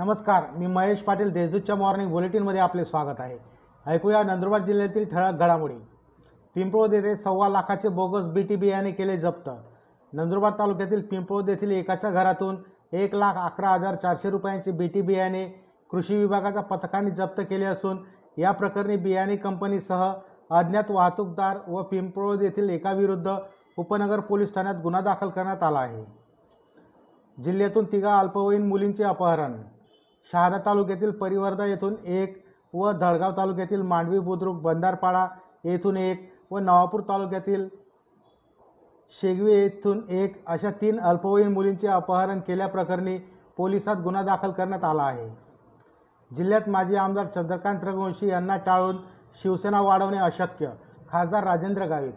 नमस्कार मी महेश पाटील देशदूतच्या मॉर्निंग बुलेटिनमध्ये आपले स्वागत आहे. ऐकूया नंदुरबार जिल्ह्यातील ठळक घडामोडी. पिंपळोद येथे सव्वा लाखाचे बोगस बी टी बियाणे केले जप्त. नंदुरबार तालुक्यातील पिंपळोद येथील एकाच्या घरातून एक लाख अकरा हजार चारशे रुपयांचे बी टी बियाणे कृषी विभागाच्या पथकाने जप्त केले असून या प्रकरणी बियाणे कंपनीसह अज्ञात वाहतूकदार व पिंपळोद येथील एकाविरुद्ध उपनगर पोलीस ठाण्यात गुन्हा दाखल करण्यात आला आहे. जिल्ह्यातून तिघा अल्पवयीन मुलींचे अपहरण. शहादा तालुक्यातील परिवर्धा येथून एक व धडगाव तालुक्यातील मांडवी बुद्रुक बंधारपाडा येथून एक व नवापूर तालुक्यातील शेगवे येथून एक अशा तीन अल्पवयीन मुलींचे अपहरण केल्याप्रकरणी पोलिसात गुन्हा दाखल करण्यात आला आहे. जिल्ह्यात माजी आमदार चंद्रकांत रघुवंशी यांना टाळून शिवसेना वाढवणे अशक्य खासदार राजेंद्र गावित.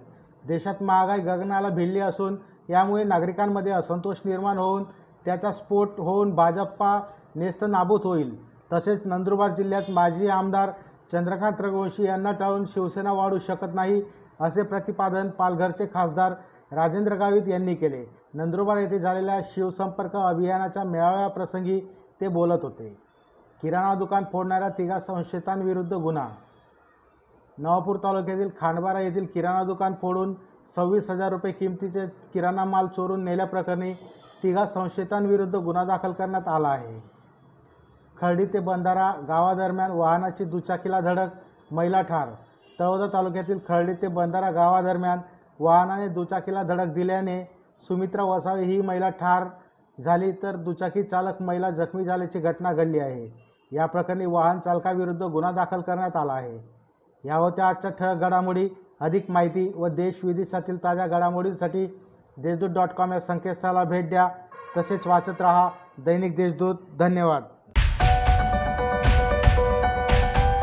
देशात महागाई गगनाला भिडली असून यामुळे नागरिकांमध्ये असंतोष निर्माण होऊन त्याचा स्फोट होऊन भाजप्पा नेस्त नाबूत होईल. तसेच नंदुरबार जिल्ह्यात माजी आमदार चंद्रकांत रघुवंशी यांना टाळून शिवसेना वाढू शकत नाही असे प्रतिपादन पालघरचे खासदार राजेंद्र गावित यांनी केले. नंदुरबार येथे झालेल्या शिवसंपर्क अभियानाच्या मेळाव्याप्रसंगी ते बोलत होते. किराणा दुकान फोडणाऱ्या तिघा संशयितांविरुद्ध गुन्हा. नवापूर तालुक्यातील खांडबारा येथील किराणा दुकान फोडून सव्वीस हजार रुपये किमतीचे किराणा माल चोरून नेल्याप्रकरणी तिघा संशयितांविरुद्ध गुन्हा दाखल करण्यात आला आहे. खर्डी ते बंधारा गावादरम्यान वाहनाची दुचाकीला धडक महिला ठार. तळोदा तालुक्यातील खर्डी ते बंधारा गावादरम्यान वाहनाने दुचाकीला धडक दिल्याने सुमित्रा वसावे ही महिला ठार झाली तर दुचाकी चालक महिला जखमी झाल्याची घटना घडली आहे. या प्रकरणी वाहन चालकाविरुद्ध गुन्हा दाखल करण्यात आला आहे. या होत्या आजच्या ठळक घडामोडी अधिक माहिती व देश विदेशातील ताज्या घडामोडींसाठी देशदूत डॉट कॉम या संकेतस्थळाला भेट द्या. तसेच वाचत रहा दैनिक देशदूत. धन्यवाद.